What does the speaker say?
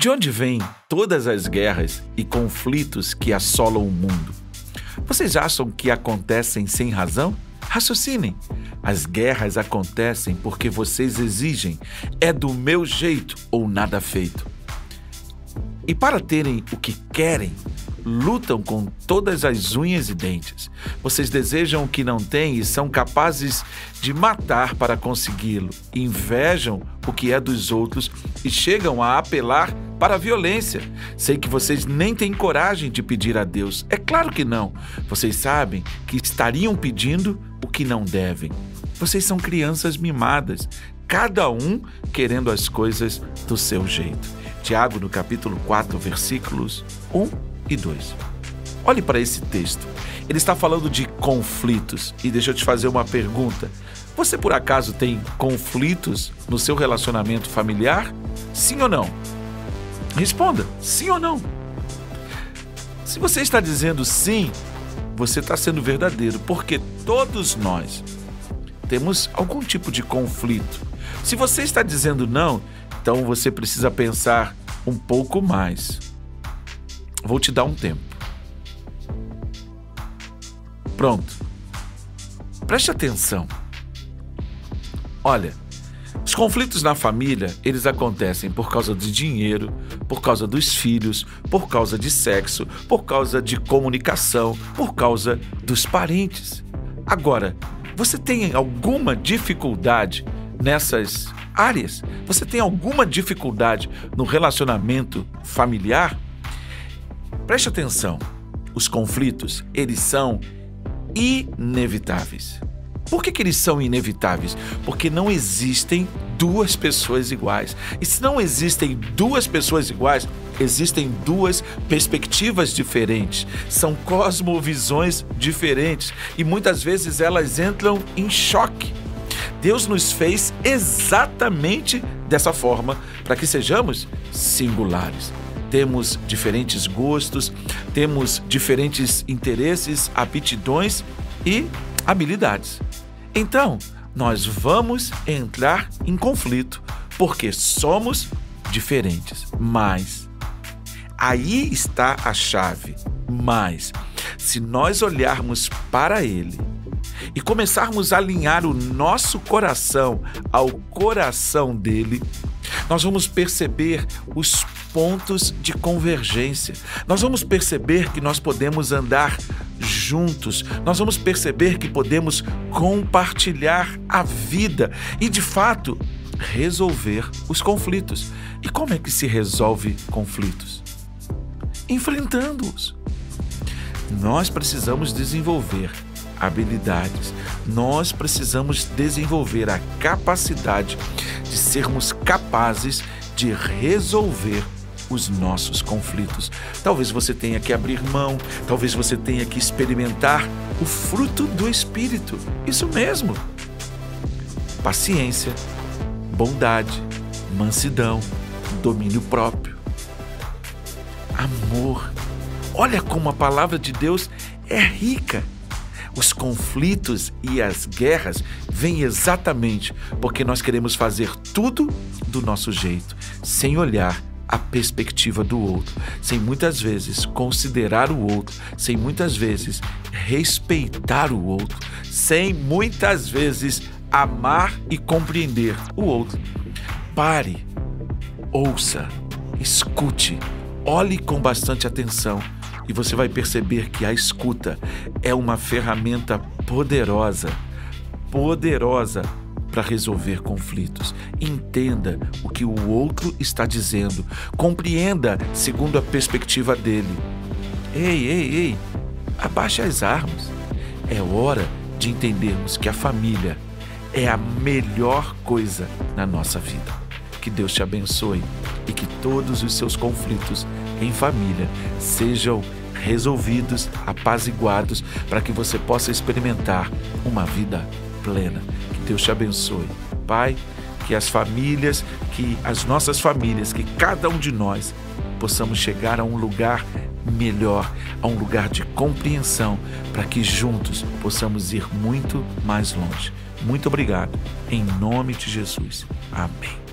De onde vêm todas as guerras e conflitos que assolam o mundo? Vocês acham que acontecem sem razão? Raciocinem. As guerras acontecem porque vocês exigem é do meu jeito ou nada feito. E para terem o que querem, lutam com todas as unhas e dentes. Vocês desejam o que não têm e são capazes de matar para consegui-lo. Invejam o que é dos outros e chegam a apelar para a violência. Sei que vocês nem têm coragem de pedir a Deus. É claro que não. Vocês sabem que estariam pedindo o que não devem. Vocês são crianças mimadas, cada um querendo as coisas do seu jeito. Tiago, no capítulo 4, versículos 1 e 2. Olhe para esse texto. Ele está falando de conflitos. E deixa eu te fazer uma pergunta. Você por acaso tem conflitos no seu relacionamento familiar? Sim ou não? Responda, sim ou não? Se você está dizendo sim, você está sendo verdadeiro, porque todos nós temos algum tipo de conflito. Se você está dizendo não, então você precisa pensar um pouco mais. Vou te dar um tempo. Pronto. Preste atenção. Olha, os conflitos na família, eles acontecem por causa de dinheiro, por causa dos filhos, por causa de sexo, por causa de comunicação, por causa dos parentes. Agora, você tem alguma dificuldade nessas áreas? Você tem alguma dificuldade no relacionamento familiar? Preste atenção. Os conflitos, eles são inevitáveis. Por que, que eles são inevitáveis? Porque não existem duas pessoas iguais. E se não existem duas pessoas iguais, existem duas perspectivas diferentes. São cosmovisões diferentes e muitas vezes elas entram em choque. Deus nos fez exatamente dessa forma para que sejamos singulares temos diferentes gostos, temos diferentes interesses, aptidões e habilidades. Então, nós vamos entrar em conflito porque somos diferentes. Mas aí está a chave. Mas se nós olharmos para ele e começarmos a alinhar o nosso coração ao coração dele, nós vamos perceber os pontos de convergência. Nós vamos perceber que nós podemos andar juntos, nós vamos perceber que podemos compartilhar a vida e, de fato, resolver os conflitos. E como é que se resolve conflitos? Enfrentando-os. Nós precisamos desenvolver habilidades, nós precisamos desenvolver a capacidade de sermos capazes de resolver os nossos conflitos. Talvez você tenha que abrir mão, talvez você tenha que experimentar o fruto do Espírito. Isso mesmo. Paciência, bondade, mansidão, domínio próprio, amor. Olha como a palavra de Deus é rica. Os conflitos e as guerras vêm exatamente porque nós queremos fazer tudo do nosso jeito, sem olhar a perspectiva do outro, sem muitas vezes considerar o outro, sem muitas vezes respeitar o outro, sem muitas vezes amar e compreender o outro. Pare, ouça, escute, olhe com bastante atenção e você vai perceber que a escuta é uma ferramenta poderosa, poderosa para resolver conflitos. Entenda o que o outro está dizendo. Compreenda segundo a perspectiva dele. Ei, ei, ei, abaixe as armas. É hora de entendermos que a família é a melhor coisa na nossa vida. Que Deus te abençoe e que todos os seus conflitos em família sejam resolvidos, apaziguados, para que você possa experimentar uma vida plena. Deus te abençoe. Pai, que as famílias, que as nossas famílias, que cada um de nós possamos chegar a um lugar melhor, a um lugar de compreensão, para que juntos possamos ir muito mais longe. Muito obrigado. Em nome de Jesus. Amém.